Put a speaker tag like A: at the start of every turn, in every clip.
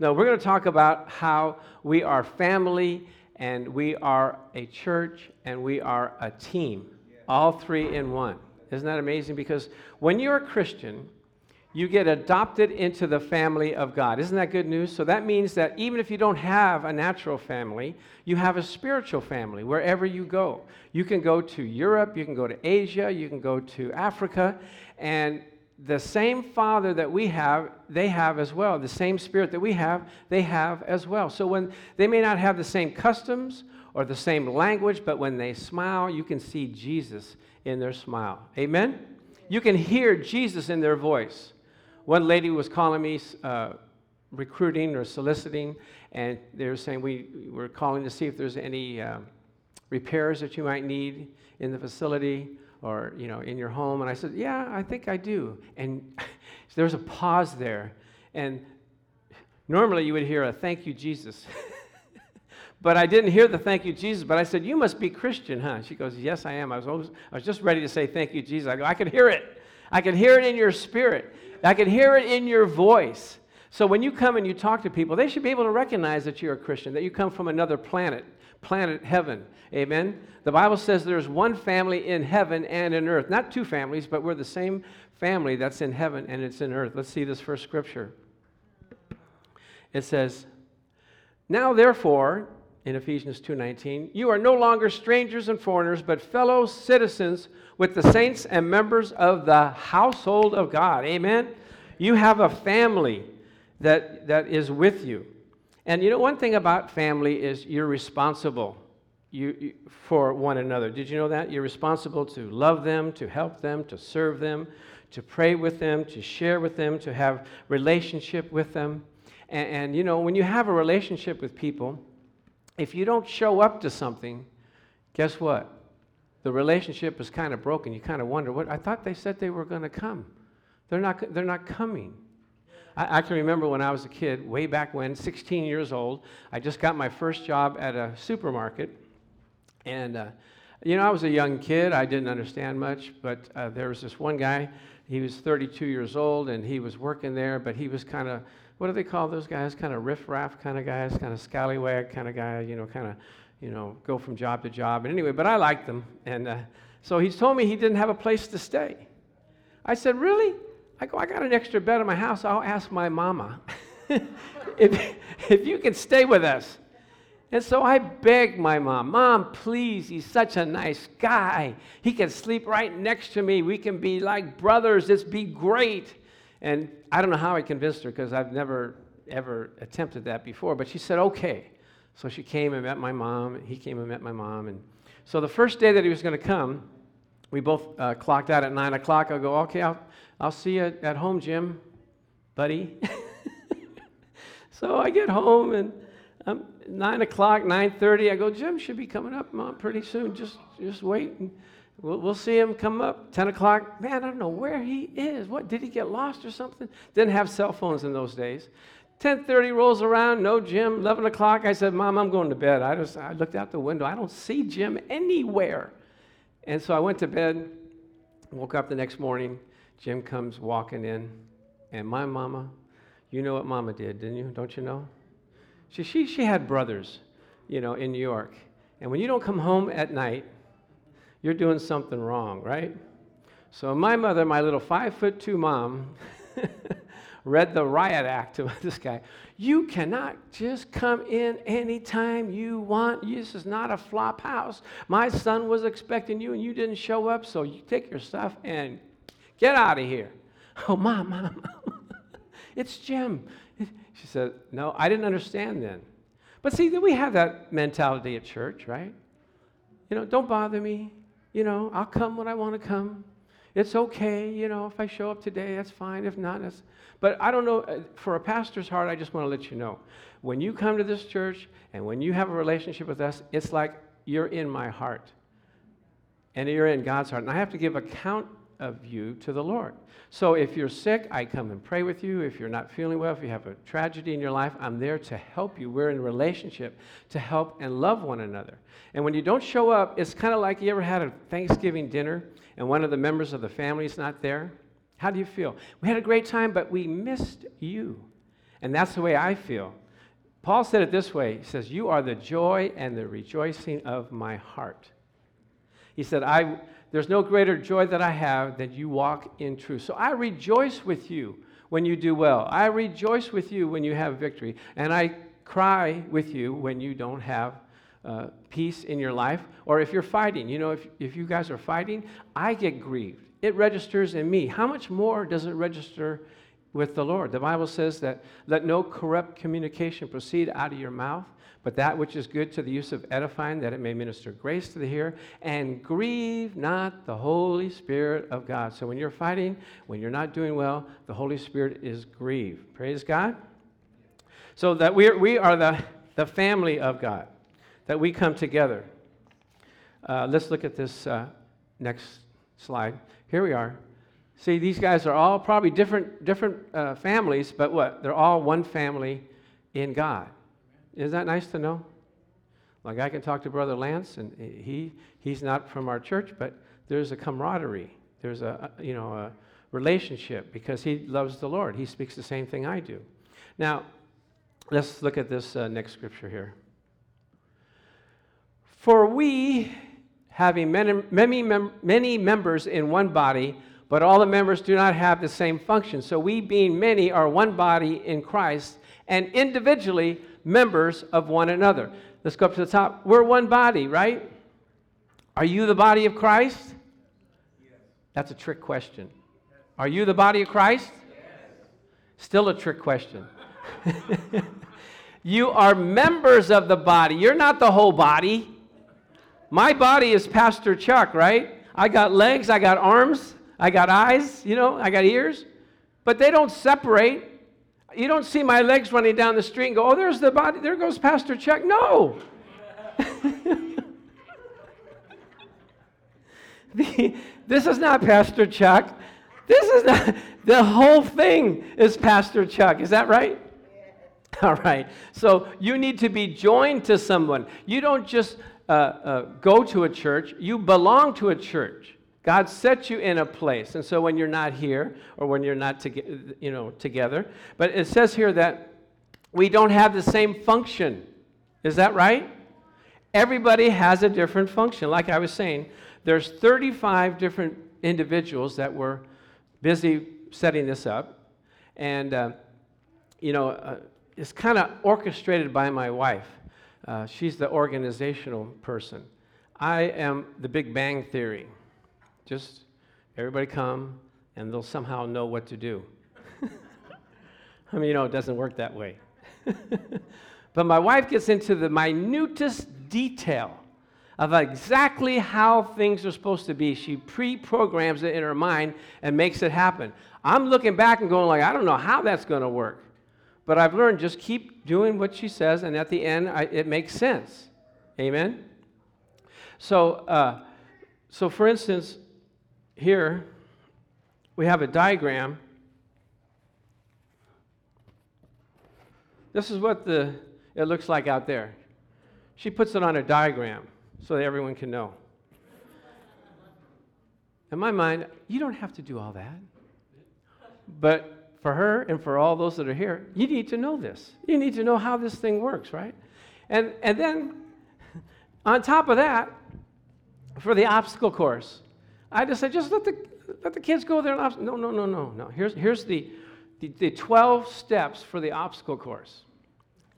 A: No, we're going to talk about how we are family and we are a church and we are a team, all three in one. Isn't that amazing? Because when you're a Christian, you get adopted into the family of God. Isn't that good news? So that means that even if you don't have a natural family, you have a spiritual family wherever you go. You can go to Europe, you can go to Asia, you can go to Africa, and the same Father that we have, they have as well. The same Spirit that we have, they have as well. So when they may not have the same customs or the same language, but when they smile, you can see Jesus in their smile. Amen? You can hear Jesus in their voice. One lady was calling me, uh, recruiting or soliciting, and they were saying we were calling to see if there's any uh, repairs that you might need in the facility or you know in your home and i said yeah i think i do. And there was a pause there and normally you would hear a thank you jesus. But i didn't hear the thank you jesus but i said you must be christian huh? She goes yes i am. I was, always, I was just ready to say thank you jesus. I go i could hear it. I could hear it in your spirit. I could hear it in your voice. So when you come and you talk to people they should be able to recognize that you're a christian that you come from another planet planet heaven. Amen. The Bible says there's one family in heaven and in earth. Not two families, but we're the same family that's in heaven and it's in earth. Let's see this first scripture. It says, "Now therefore, in Ephesians 2:19, you are no longer strangers and foreigners, but fellow citizens with the saints and members of the household of God." Amen. You have a family that, that is with you. And you know, one thing about family is you're responsible you, you, for one another. Did you know that? You're responsible to love them, to help them, to serve them, to pray with them, to share with them, to have relationship with them. And, and you know, when you have a relationship with people, if you don't show up to something, guess what? The relationship is kind of broken. You kind of wonder, what? I thought they said they were going to come. They're not, they're not coming. I, I, can remember when I was a kid, way back when, 16 years old, I just got my first job at a supermarket. And, uh, you know, I was a young kid. I didn't understand much, but uh, there was this one guy. He was 32 years old, and he was working there, but he was kind of, what do they call those guys? Kind of riff-raff kind of guys, kind of scallywag kind of guy, you know, kind of, you know, go from job to job. And anyway, but I liked them. And uh, so he told me he didn't have a place to stay. I said, really? I go, I got an extra bed in my house. I'll ask my mama if, if you can stay with us. And so I begged my mom, Mom, please, he's such a nice guy. He can sleep right next to me. We can be like brothers. This be great. And I don't know how I convinced her because I've never, ever attempted that before. But she said, okay. So she came and met my mom. He came and met my mom. And so the first day that he was going to come, we both uh, clocked out at 9 o'clock. I go, okay, I'll, I'll see you at home, Jim, buddy. so I get home and nine o'clock, nine thirty. I go, Jim should be coming up, Mom, pretty soon. Just, just wait, and we'll, we'll see him come up. Ten o'clock. Man, I don't know where he is. What did he get lost or something? Didn't have cell phones in those days. 10:30 rolls around, no Jim. 11 o'clock, I said, "Mom, I'm going to bed." I just, I looked out the window. I don't see Jim anywhere, and so I went to bed. Woke up the next morning. Jim comes walking in, and my mama, you know what mama did, didn't you? Don't you know? She, she, she had brothers, you know, in New York. And when you don't come home at night, you're doing something wrong, right? So my mother, my little five foot two mom, read the riot act to this guy. You cannot just come in anytime you want. This is not a flop house. My son was expecting you and you didn't show up, so you take your stuff and Get out of here. Oh, mom, mom. it's Jim. She said, No, I didn't understand then. But see, we have that mentality at church, right? You know, don't bother me. You know, I'll come when I want to come. It's okay, you know, if I show up today, that's fine. If not, that's. But I don't know, uh, for a pastor's heart, I just want to let you know. When you come to this church and when you have a relationship with us, it's like you're in my heart and you're in God's heart. And I have to give account of you to the Lord. So if you're sick, I come and pray with you. If you're not feeling well, if you have a tragedy in your life, I'm there to help you. We're in relationship to help and love one another. And when you don't show up, it's kind of like you ever had a Thanksgiving dinner and one of the members of the family is not there. How do you feel? We had a great time, but we missed you. And that's the way I feel. Paul said it this way He says, You are the joy and the rejoicing of my heart. He said, I, There's no greater joy that I have than you walk in truth. So I rejoice with you when you do well. I rejoice with you when you have victory. And I cry with you when you don't have uh, peace in your life or if you're fighting. You know, if, if you guys are fighting, I get grieved. It registers in me. How much more does it register with the Lord? The Bible says that let no corrupt communication proceed out of your mouth, but that which is good to the use of edifying, that it may minister grace to the hearer, and grieve not the Holy Spirit of God. So when you're fighting, when you're not doing well, the Holy Spirit is grieved. Praise God. So that we are, we are the, the family of God, that we come together. Uh, let's look at this uh, next slide. Here we are. See, these guys are all probably different, different uh, families, but what? They're all one family in God. Is that nice to know? Like I can talk to Brother Lance, and he, he's not from our church, but there's a camaraderie. There's a, you know, a relationship because he loves the Lord. He speaks the same thing I do. Now, let's look at this uh, next scripture here. For we, having many, many, mem- many members in one body, but all the members do not have the same function. So we, being many, are one body in Christ, and individually members of one another. Let's go up to the top. We're one body, right? Are you the body of Christ? That's a trick question. Are you the body of Christ? Still a trick question. you are members of the body. You're not the whole body. My body is Pastor Chuck, right? I got legs, I got arms, I got eyes, you know, I got ears, but they don't separate. You don't see my legs running down the street and go, oh, there's the body, there goes Pastor Chuck. No. this is not Pastor Chuck. This is not, the whole thing is Pastor Chuck. Is that right? All right. So you need to be joined to someone. You don't just uh, uh, go to a church, you belong to a church. God set you in a place. And so when you're not here or when you're not you know, together, but it says here that we don't have the same function. Is that right? Everybody has a different function. Like I was saying, there's 35 different individuals that were busy setting this up. And, uh, you know, uh, it's kind of orchestrated by my wife. Uh, she's the organizational person. I am the Big Bang Theory. Just everybody come and they'll somehow know what to do. I mean, you know, it doesn't work that way. but my wife gets into the minutest detail of exactly how things are supposed to be. She pre-programs it in her mind and makes it happen. I'm looking back and going like, I don't know how that's going to work. But I've learned just keep doing what she says, and at the end, I, it makes sense. Amen? So, uh, so for instance, here we have a diagram. This is what the, it looks like out there. She puts it on a diagram so that everyone can know. In my mind, you don't have to do all that. But for her and for all those that are here, you need to know this. You need to know how this thing works, right? And, and then, on top of that, for the obstacle course, I just said, just let the, let the kids go there. And no, no, no, no, no. Here's, here's the, the, the 12 steps for the obstacle course.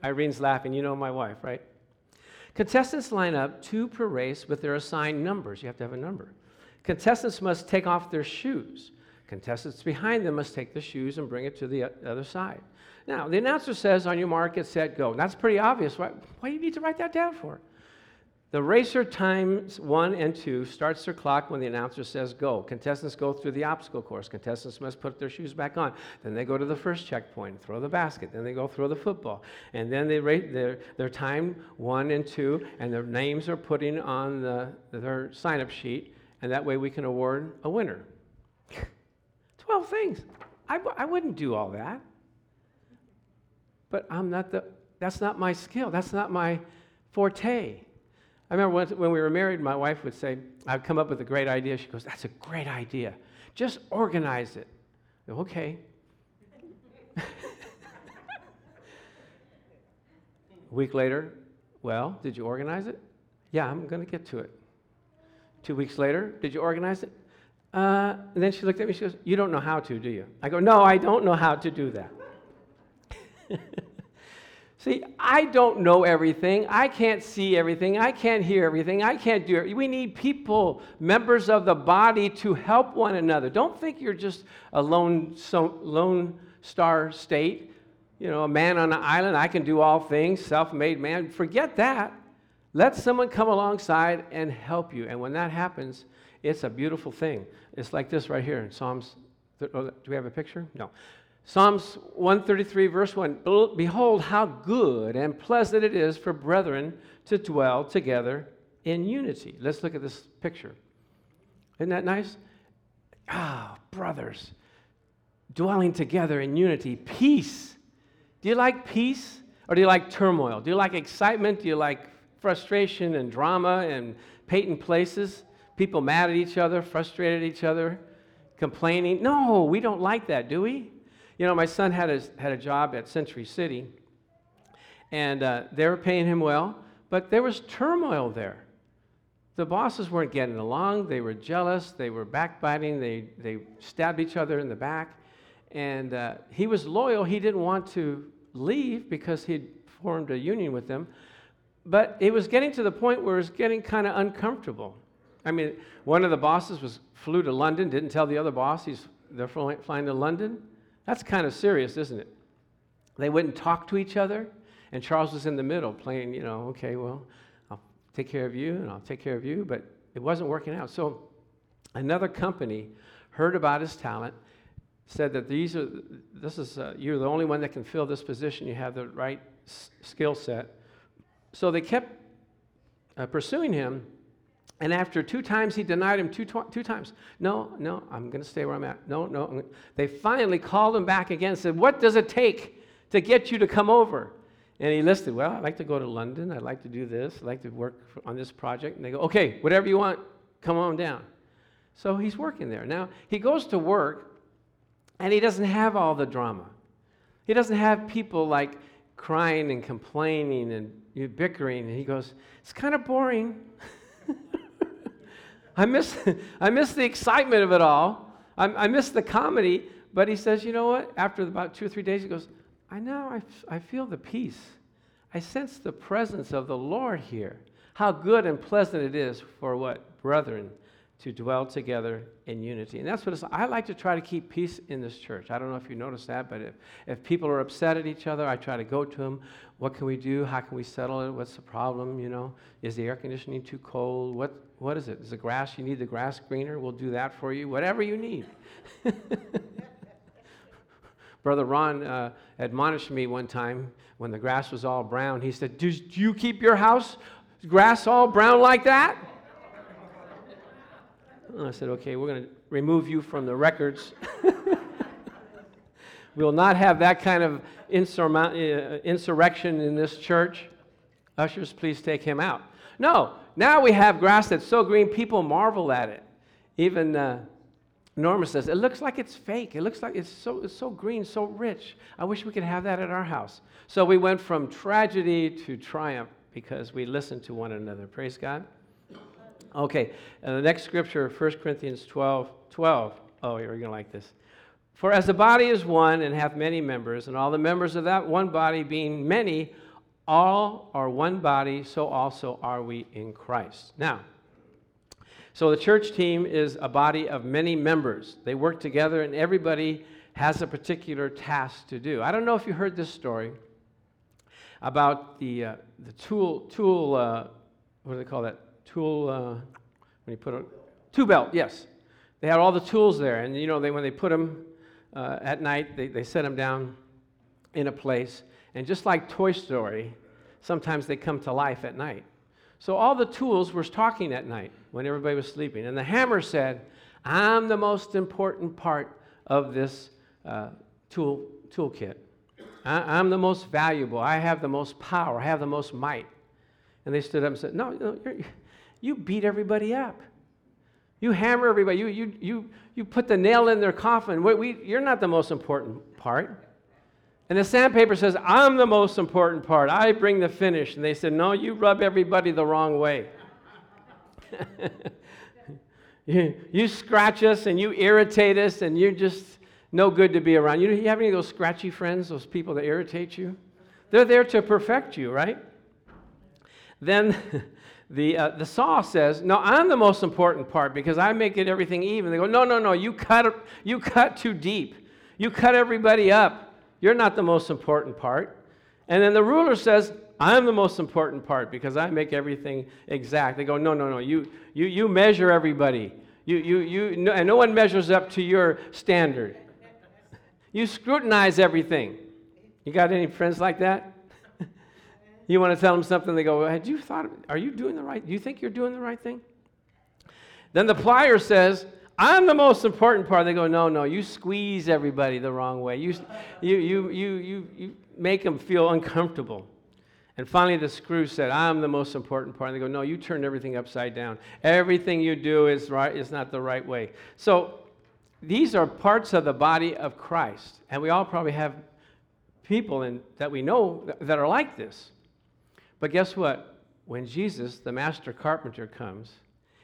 A: Irene's laughing. You know my wife, right? Contestants line up two per race with their assigned numbers. You have to have a number. Contestants must take off their shoes. Contestants behind them must take the shoes and bring it to the other side. Now, the announcer says, on your mark, get set, go. That's pretty obvious. Why do you need to write that down for? The racer times one and two starts their clock when the announcer says go. Contestants go through the obstacle course. Contestants must put their shoes back on. Then they go to the first checkpoint, throw the basket. Then they go throw the football. And then they rate their, their time one and two, and their names are putting on the, their sign up sheet. And that way we can award a winner. 12 things. I, I wouldn't do all that. But I'm not the, that's not my skill. That's not my forte. I remember once, when we were married, my wife would say, I'd come up with a great idea. She goes, That's a great idea. Just organize it. Go, okay. A week later, well, did you organize it? Yeah, I'm going to get to it. Two weeks later, did you organize it? Uh, and then she looked at me, and she goes, You don't know how to, do you? I go, No, I don't know how to do that. See, I don't know everything. I can't see everything. I can't hear everything. I can't do it. We need people, members of the body, to help one another. Don't think you're just a lone, so, lone star state, you know, a man on an island. I can do all things, self made man. Forget that. Let someone come alongside and help you. And when that happens, it's a beautiful thing. It's like this right here in Psalms. Oh, do we have a picture? No. Psalms 133, verse 1 Behold, how good and pleasant it is for brethren to dwell together in unity. Let's look at this picture. Isn't that nice? Ah, brothers, dwelling together in unity, peace. Do you like peace or do you like turmoil? Do you like excitement? Do you like frustration and drama and patent places? People mad at each other, frustrated at each other, complaining? No, we don't like that, do we? You know, my son had a, had a job at Century City, and uh, they were paying him well, but there was turmoil there. The bosses weren't getting along. They were jealous. They were backbiting. They, they stabbed each other in the back. And uh, he was loyal. He didn't want to leave because he'd formed a union with them. But it was getting to the point where it was getting kind of uncomfortable. I mean, one of the bosses was flew to London, didn't tell the other boss he's they're flying to London. That's kind of serious, isn't it? They wouldn't talk to each other, and Charles was in the middle playing, you know, okay, well, I'll take care of you and I'll take care of you, but it wasn't working out. So another company heard about his talent, said that these are, this is, uh, you're the only one that can fill this position, you have the right s- skill set. So they kept uh, pursuing him and after two times, he denied him two, tw- two times. No, no, I'm going to stay where I'm at. No, no. They finally called him back again and said, What does it take to get you to come over? And he listed, Well, I'd like to go to London. I'd like to do this. I'd like to work on this project. And they go, Okay, whatever you want, come on down. So he's working there. Now, he goes to work, and he doesn't have all the drama. He doesn't have people like crying and complaining and bickering. And he goes, It's kind of boring. I miss, I miss the excitement of it all. I, I miss the comedy. But he says, you know what? After about two or three days, he goes, I now I, I feel the peace. I sense the presence of the Lord here. How good and pleasant it is for what? Brethren to dwell together in unity. And that's what it's, I like to try to keep peace in this church. I don't know if you noticed that, but if, if people are upset at each other, I try to go to them. What can we do? How can we settle it? What's the problem? You know, is the air conditioning too cold? What, what is it? Is the grass, you need the grass greener? We'll do that for you. Whatever you need. Brother Ron uh, admonished me one time when the grass was all brown. He said, Do you keep your house grass all brown like that? And I said, okay, we're going to remove you from the records. we will not have that kind of uh, insurrection in this church. Ushers, please take him out. No, now we have grass that's so green, people marvel at it. Even uh, Norma says, it looks like it's fake. It looks like it's so, it's so green, so rich. I wish we could have that at our house. So we went from tragedy to triumph because we listened to one another. Praise God. Okay, and the next scripture, 1 Corinthians 12 12. Oh, you're going to like this. For as the body is one and hath many members, and all the members of that one body being many, all are one body, so also are we in Christ. Now, so the church team is a body of many members. They work together, and everybody has a particular task to do. I don't know if you heard this story about the, uh, the tool, tool uh, what do they call that? Tool, uh, when you put a tool belt, yes. They had all the tools there, and you know, they, when they put them uh, at night, they, they set them down in a place. And just like Toy Story, sometimes they come to life at night. So all the tools were talking at night when everybody was sleeping. And the hammer said, I'm the most important part of this uh, tool toolkit. I, am the most valuable. I have the most power. I have the most might. And they stood up and said, No, no you beat everybody up. You hammer everybody. You, you, you, you put the nail in their coffin. We, we, you're not the most important part. And the sandpaper says, I'm the most important part. I bring the finish. And they said, No, you rub everybody the wrong way. you, you scratch us and you irritate us, and you're just no good to be around. You, you have any of those scratchy friends, those people that irritate you? They're there to perfect you, right? Then the, uh, the saw says, No, I'm the most important part because I make it everything even. They go, No, no, no, you cut, you cut too deep. You cut everybody up. You're not the most important part. And then the ruler says, I'm the most important part because I make everything exact. They go, no, no, no, you, you, you measure everybody. You, you, you, no, and no one measures up to your standard. You scrutinize everything. You got any friends like that? You want to tell them something, they go, had you thought, are you doing the right, do you think you're doing the right thing? Then the plier says, I'm the most important part. They go, no, no, you squeeze everybody the wrong way. You, you, you, you, you, you make them feel uncomfortable. And finally, the screw said, I'm the most important part. And they go, no, you turned everything upside down. Everything you do is, right, is not the right way. So these are parts of the body of Christ. And we all probably have people in, that we know that are like this. But guess what? When Jesus, the master carpenter, comes,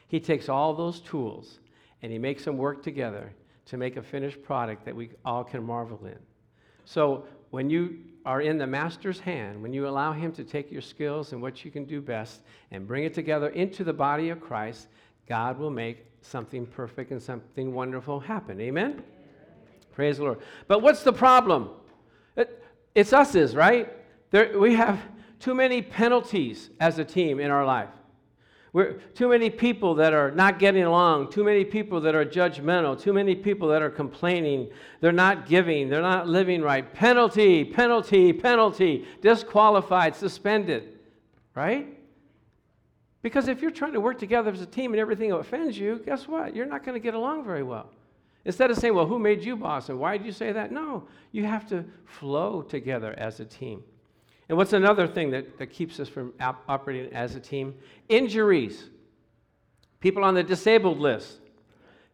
A: he takes all those tools and he makes them work together to make a finished product that we all can marvel in. So when you are in the master's hand, when you allow him to take your skills and what you can do best and bring it together into the body of Christ, God will make something perfect and something wonderful happen. Amen? Praise the Lord. But what's the problem? It, it's us, is right? There, we have too many penalties as a team in our life. We're, too many people that are not getting along, too many people that are judgmental, too many people that are complaining. They're not giving, they're not living right. Penalty, penalty, penalty, disqualified, suspended, right? Because if you're trying to work together as a team and everything offends you, guess what? You're not going to get along very well. Instead of saying, well, who made you boss and why did you say that? No, you have to flow together as a team. And what's another thing that, that keeps us from op- operating as a team? Injuries. People on the disabled list.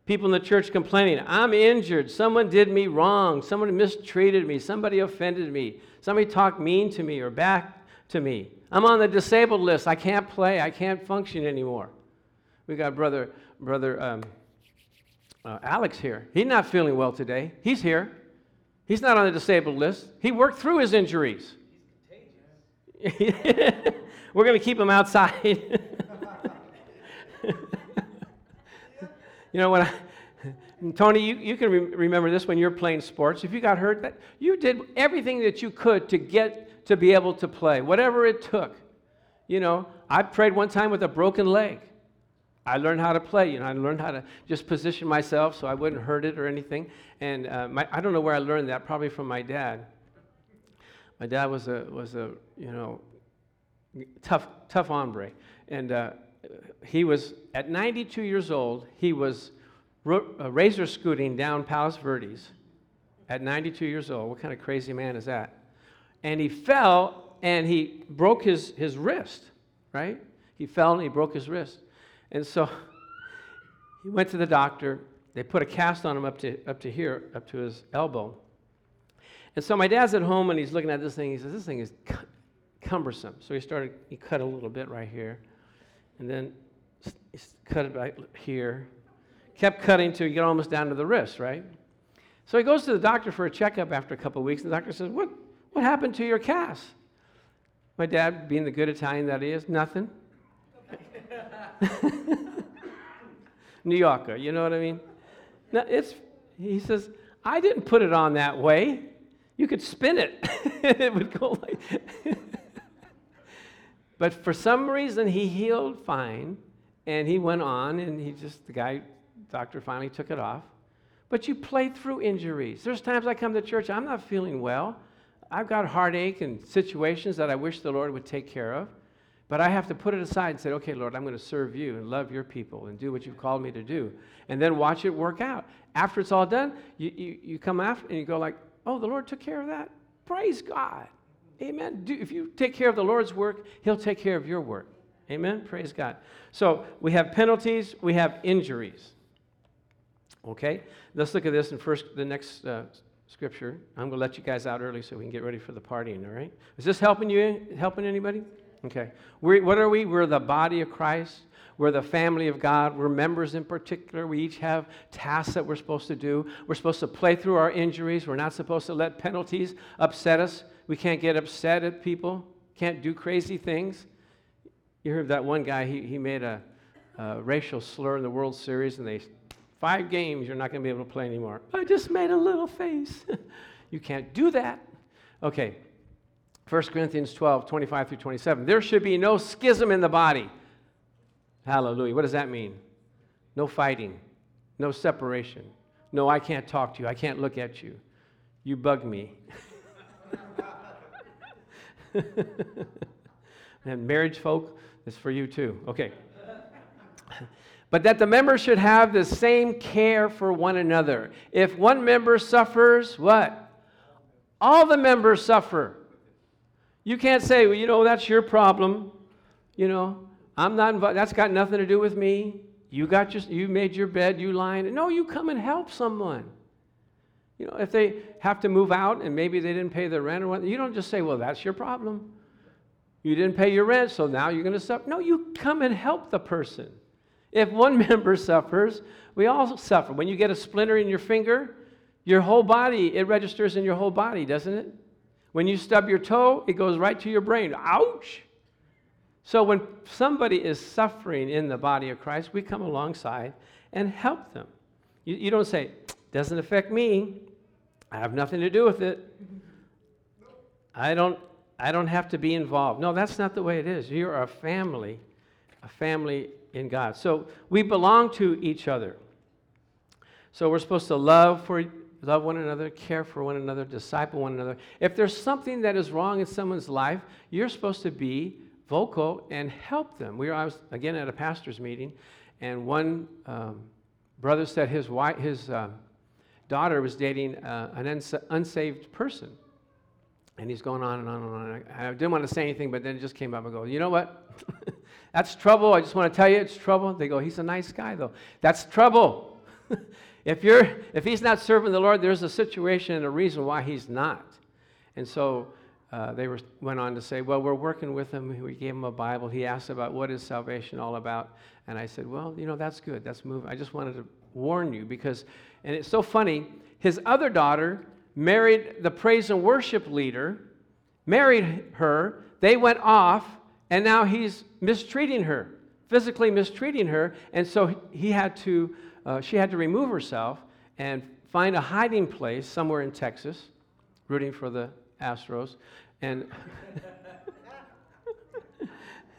A: People in the church complaining, I'm injured. Someone did me wrong. Someone mistreated me. Somebody offended me. Somebody talked mean to me or back to me. I'm on the disabled list. I can't play. I can't function anymore. We got brother, brother um, uh, Alex here. He's not feeling well today. He's here. He's not on the disabled list. He worked through his injuries. We're going to keep them outside. you know, when I, Tony, you, you can re- remember this when you're playing sports. If you got hurt, that you did everything that you could to get to be able to play, whatever it took. You know, I prayed one time with a broken leg. I learned how to play. You know, I learned how to just position myself so I wouldn't hurt it or anything. And uh, my, I don't know where I learned that. Probably from my dad. My dad was a was a you know tough tough hombre, and uh, he was at 92 years old. He was ro- uh, razor scooting down Palos Verdes at 92 years old. What kind of crazy man is that? And he fell and he broke his his wrist. Right? He fell and he broke his wrist, and so he went to the doctor. They put a cast on him up to up to here, up to his elbow and so my dad's at home and he's looking at this thing. He says, This thing is cumbersome. So he started, he cut a little bit right here. And then he cut it right here. Kept cutting till you get almost down to the wrist, right? So he goes to the doctor for a checkup after a couple of weeks. And the doctor says, What, what happened to your cast? My dad, being the good Italian that he is, nothing. New Yorker, you know what I mean? Now, it's, he says, I didn't put it on that way. You could spin it, it would go like. but for some reason, he healed fine, and he went on, and he just the guy, doctor, finally took it off. But you play through injuries. There's times I come to church, I'm not feeling well. I've got heartache and situations that I wish the Lord would take care of. But I have to put it aside and say, okay, Lord, I'm going to serve you and love your people and do what you've called me to do. And then watch it work out. After it's all done, you, you, you come after and you go like, Oh, the Lord took care of that? Praise God. Amen. Do, if you take care of the Lord's work, He'll take care of your work. Amen. Praise God. So we have penalties, we have injuries. Okay? Let's look at this in first, the next uh, scripture. I'm going to let you guys out early so we can get ready for the partying, all right? Is this helping you? Helping anybody? Okay. We're, what are we? We're the body of Christ. We're the family of God. We're members in particular. We each have tasks that we're supposed to do. We're supposed to play through our injuries. We're not supposed to let penalties upset us. We can't get upset at people, can't do crazy things. You heard that one guy, he, he made a, a racial slur in the World Series, and they, five games, you're not going to be able to play anymore. I just made a little face. you can't do that. Okay, 1 Corinthians 12, 25 through 27. There should be no schism in the body. Hallelujah. What does that mean? No fighting, no separation. No, I can't talk to you. I can't look at you. You bug me. and marriage folk, this for you too. Okay. but that the members should have the same care for one another. If one member suffers, what? All the members suffer. You can't say, well, you know, that's your problem. You know, I'm not involved. That's got nothing to do with me. You got your, you made your bed, you lying. No, you come and help someone. You know, if they have to move out and maybe they didn't pay their rent or what, you don't just say, well, that's your problem. You didn't pay your rent, so now you're going to suffer. No, you come and help the person. If one member suffers, we all suffer. When you get a splinter in your finger, your whole body, it registers in your whole body, doesn't it? When you stub your toe, it goes right to your brain. Ouch! So when somebody is suffering in the body of Christ, we come alongside and help them. You, you don't say, doesn't affect me. I have nothing to do with it. I don't I don't have to be involved. No, that's not the way it is. You're a family, a family in God. So we belong to each other. So we're supposed to love for love one another, care for one another, disciple one another. If there's something that is wrong in someone's life, you're supposed to be vocal and help them. We were I was again at a pastor's meeting, and one um, brother said his wife, his um, daughter was dating uh, an uns- unsaved person. And he's going on and on and on. I didn't want to say anything, but then it just came up and go, you know what? That's trouble. I just want to tell you it's trouble. They go, he's a nice guy, though. That's trouble. if, you're, if he's not serving the Lord, there's a situation and a reason why he's not. And so uh, they were, went on to say, well, we're working with him. We gave him a Bible. He asked about what is salvation all about. And I said, well, you know, that's good. That's moving. I just wanted to warn you because, and it's so funny, his other daughter married the praise and worship leader, married her, they went off, and now he's mistreating her, physically mistreating her, and so he had to, uh, she had to remove herself and find a hiding place somewhere in Texas, rooting for the Astros, and.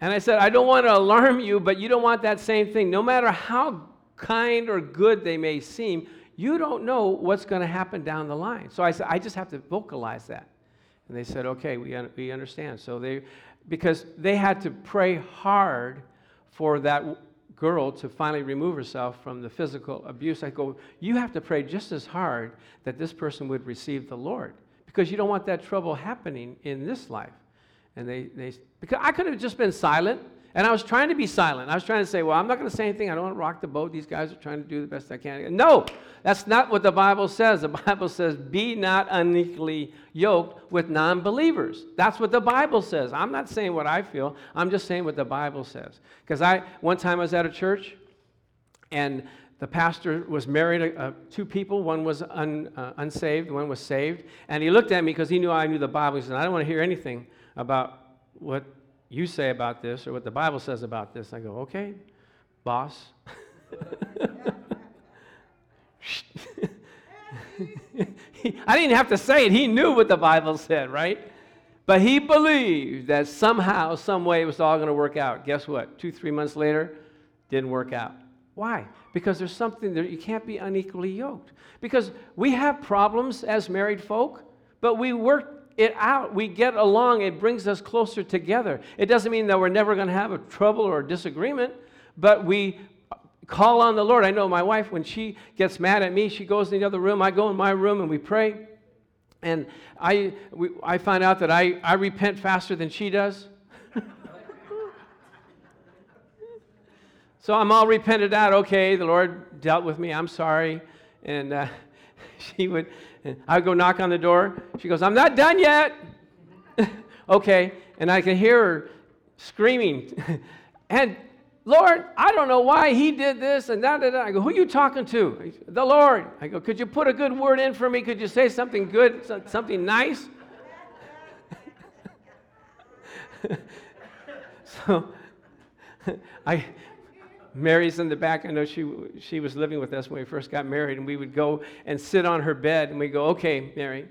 A: and I said, I don't want to alarm you, but you don't want that same thing. No matter how kind or good they may seem, you don't know what's going to happen down the line. So I said, I just have to vocalize that. And they said, okay, we, un- we understand. So they, because they had to pray hard for that girl to finally remove herself from the physical abuse. I go, you have to pray just as hard that this person would receive the Lord because you don't want that trouble happening in this life. And they, they because I could have just been silent and I was trying to be silent. I was trying to say, well, I'm not going to say anything. I don't want to rock the boat. These guys are trying to do the best I can. No, that's not what the Bible says. The Bible says, be not unequally yoked with non believers. That's what the Bible says. I'm not saying what I feel, I'm just saying what the Bible says. Because I, one time I was at a church, and the pastor was married uh, two people. One was un, uh, unsaved, one was saved. And he looked at me because he knew I knew the Bible. He said, I don't want to hear anything about what you say about this or what the Bible says about this. I go, okay, boss. I didn't have to say it. He knew what the Bible said, right? But he believed that somehow, some way, it was all going to work out. Guess what? Two, three months later, didn't work out. Why? Because there's something that you can't be unequally yoked. Because we have problems as married folk, but we work it out. We get along. It brings us closer together. It doesn't mean that we're never going to have a trouble or a disagreement, but we call on the Lord. I know my wife, when she gets mad at me, she goes in the other room. I go in my room and we pray. And I, we, I find out that I, I repent faster than she does. So I'm all repented out. Okay, the Lord dealt with me. I'm sorry. And uh, she would, I would go knock on the door. She goes, I'm not done yet. okay. And I can hear her screaming. and Lord, I don't know why he did this and that. That. I go, who are you talking to? the Lord. I go, could you put a good word in for me? Could you say something good, something nice? so I, Mary's in the back. I know she, she was living with us when we first got married, and we would go and sit on her bed, and we go, okay, Mary,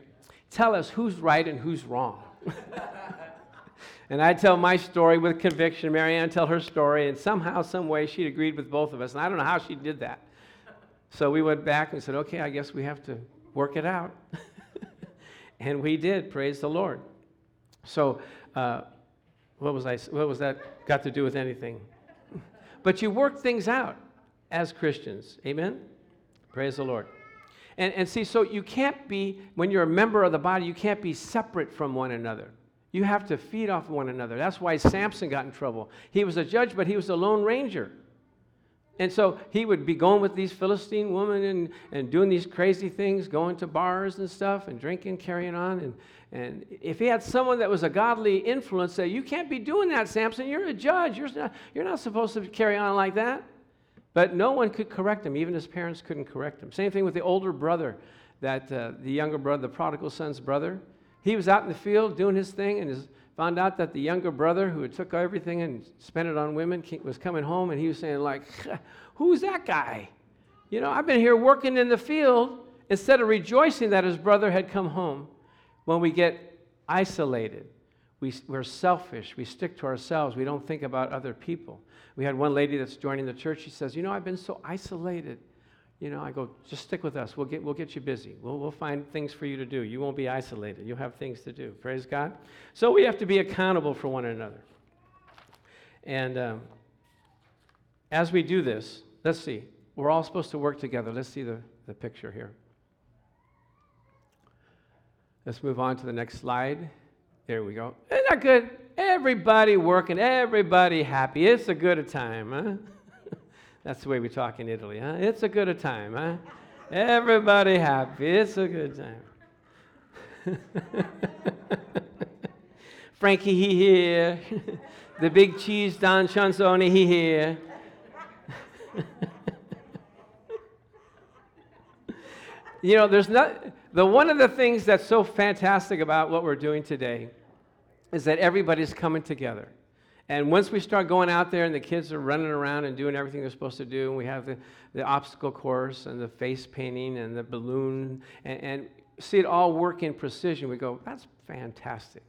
A: tell us who's right and who's wrong. and I tell my story with conviction. Marianne tell her story, and somehow, some way, she agreed with both of us. And I don't know how she did that. So we went back and said, okay, I guess we have to work it out. and we did. Praise the Lord. So, uh, what was I? What was that got to do with anything? But you work things out as Christians. Amen? Praise the Lord. And, and see, so you can't be, when you're a member of the body, you can't be separate from one another. You have to feed off one another. That's why Samson got in trouble. He was a judge, but he was a lone ranger. And so he would be going with these Philistine women and, and doing these crazy things, going to bars and stuff and drinking, carrying on. And, and if he had someone that was a godly influence, say, You can't be doing that, Samson. You're a judge. You're not, you're not supposed to carry on like that. But no one could correct him. Even his parents couldn't correct him. Same thing with the older brother, that uh, the younger brother, the prodigal son's brother. He was out in the field doing his thing and his found out that the younger brother who had took everything and spent it on women was coming home and he was saying like who's that guy? You know i've been here working in the field instead of rejoicing that his brother had come home. When we get isolated we, we're selfish. We stick to ourselves. We don't think about other people. We had one lady that's joining the church. She says you know i've been so isolated you know, I go, just stick with us. We'll get, we'll get you busy. We'll, we'll find things for you to do. You won't be isolated. You'll have things to do. Praise God. So we have to be accountable for one another. And um, as we do this, let's see. We're all supposed to work together. Let's see the, the picture here. Let's move on to the next slide. There we go. Isn't that good? Everybody working, everybody happy. It's a good time, huh? That's the way we talk in Italy, huh? It's a good time, huh? Everybody happy. It's a good time. Frankie, he here. the big cheese Don Chansoni, he here. you know, there's not the one of the things that's so fantastic about what we're doing today is that everybody's coming together. And once we start going out there and the kids are running around and doing everything they're supposed to do, and we have the, the obstacle course and the face painting and the balloon, and, and see it all work in precision, we go, that's fantastic.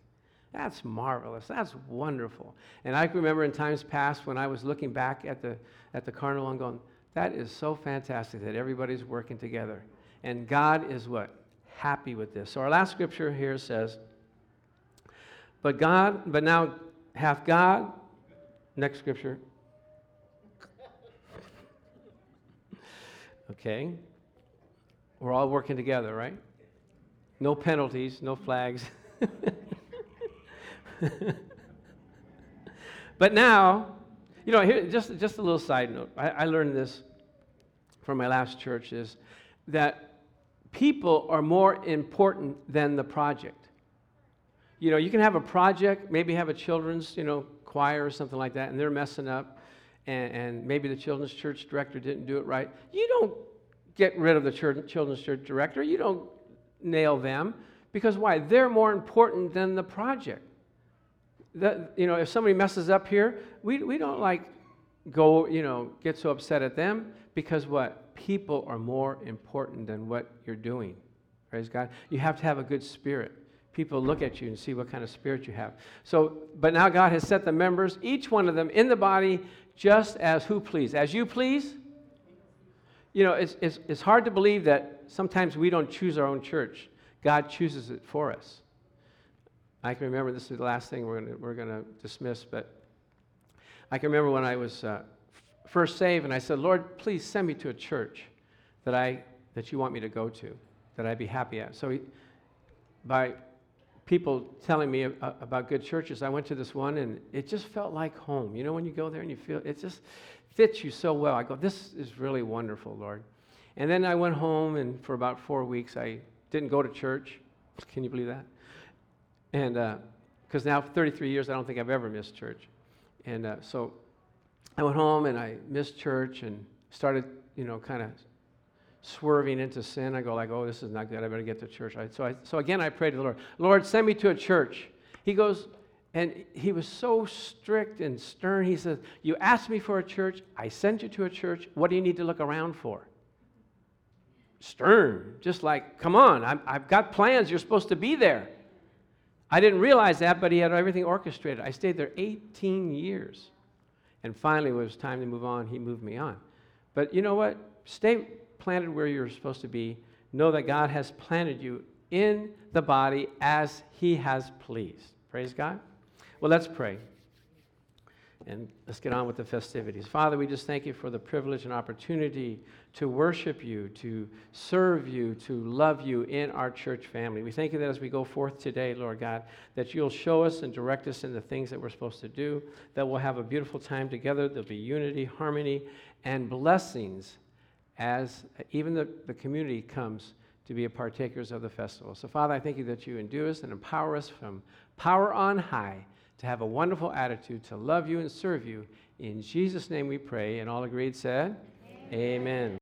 A: That's marvelous. That's wonderful. And I remember in times past when I was looking back at the, at the carnival and going, that is so fantastic that everybody's working together. And God is what? Happy with this. So our last scripture here says, but God, but now hath God, next scripture. Okay. We're all working together, right? No penalties, no flags. but now, you know, here, just, just a little side note. I, I learned this from my last church is that people are more important than the project you know, you can have a project, maybe have a children's, you know, choir or something like that, and they're messing up, and, and maybe the children's church director didn't do it right. You don't get rid of the church, children's church director. You don't nail them because why? They're more important than the project. That, you know, if somebody messes up here, we, we don't like go, you know, get so upset at them because what? People are more important than what you're doing. Praise God. You have to have a good spirit people look at you and see what kind of spirit you have. So, but now God has set the members, each one of them, in the body just as who please. As you please. You know, it's, it's, it's hard to believe that sometimes we don't choose our own church. God chooses it for us. I can remember, this is the last thing we're going we're gonna dismiss, but I can remember when I was uh, first saved and I said, Lord, please send me to a church that, I, that you want me to go to, that I'd be happy at. So he, by people telling me about good churches. I went to this one and it just felt like home. You know, when you go there and you feel it just fits you so well. I go, this is really wonderful, Lord. And then I went home, and for about four weeks, I didn't go to church. Can you believe that? And because uh, now, 33 years, I don't think I've ever missed church. And uh, so I went home and I missed church and started, you know, kind of swerving into sin. I go like, oh, this is not good. I better get to church. I, so, I, so again, I pray to the Lord, Lord, send me to a church. He goes, and he was so strict and stern. He says, you asked me for a church. I sent you to a church. What do you need to look around for? Stern, just like, come on, i I've got plans. You're supposed to be there. I didn't realize that, but he had everything orchestrated. I stayed there 18 years. And finally, when it was time to move on, he moved me on. But you know what? Stay planted where you're supposed to be. Know that God has planted you in the body as he has pleased. Praise God. Well, let's pray. And let's get on with the festivities. Father, we just thank you for the privilege and opportunity to worship you, to serve you, to love you in our church family. We thank you that as we go forth today, Lord God, that you'll show us and direct us in the things that we're supposed to do, that we'll have a beautiful time together. There'll be unity, harmony, and blessings as even the, the community comes to be a partakers of the festival. So, Father, I thank you that you endue us and empower us from power on high to have a wonderful attitude, to love you and serve you. In Jesus' name we pray. And all agreed said, Amen. Amen.